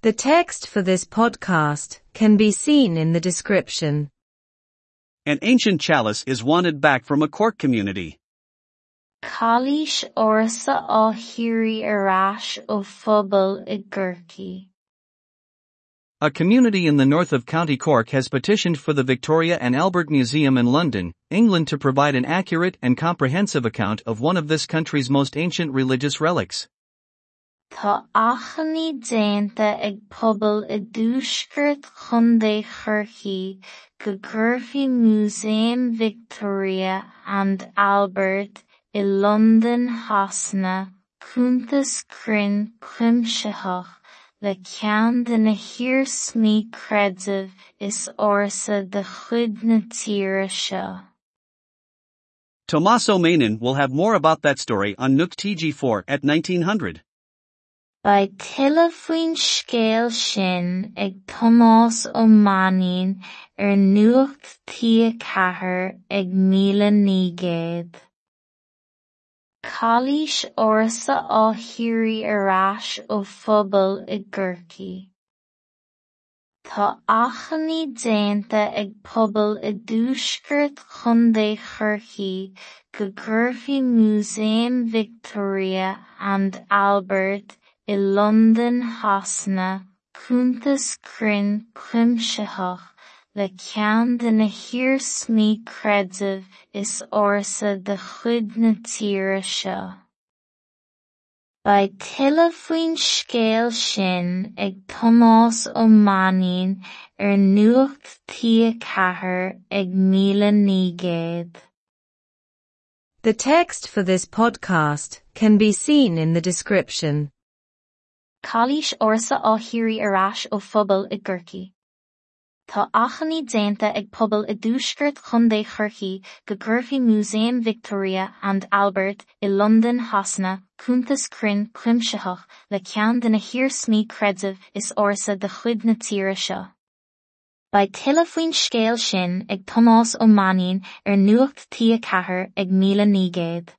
The text for this podcast can be seen in the description. An ancient chalice is wanted back from a Cork community. Kalish orsa ó hiri arash ó phobal i A community in the north of County Cork has petitioned for the Victoria and Albert Museum in London, England to provide an accurate and comprehensive account of one of this country's most ancient religious relics. Tá achanaí déanta ag pobal i dúsgurt chundé churchií go gcuirfí Museum Victoria and Albert i London hasna cúntas crinn cuimsitheach le ceann de na hiarsmaí creideamh is ársa de chuid na tíre seo. Tommaso Menon will have more about that story on Nuacht TG4 at 1900. Faoin scéal sin ag Tomás Ó Maín ar nuacht tíochatair ag míle nígéad. Kalish orsa ó hiri arás ó phobal i Gurkey. Tá achanaí déanta ag pobal i dúsgurt chundé churchií go gcuirfí Victoria and Albert i London hasna cúntas crinn cuimsitheach le ceann de na is ag Tomás Ó Maín ar nuacht. The text for this podcast can be seen in the description. Kalish orsa ó hiri arás ó phobal i Gurkey. Tá achanaí déanta ag pobal i dúsgurt chundé churchií go gcuirfí Museum Victoria and Albert i London hasna cúntas crinn cuimsitheach le ceann de na hiarsmaí creideamh is ársa de chuid na tíre seo. Ba tuilleadh faoin scéal sin ag Tomás Ó Maín ar nuacht tíochatair ag míle nígéad.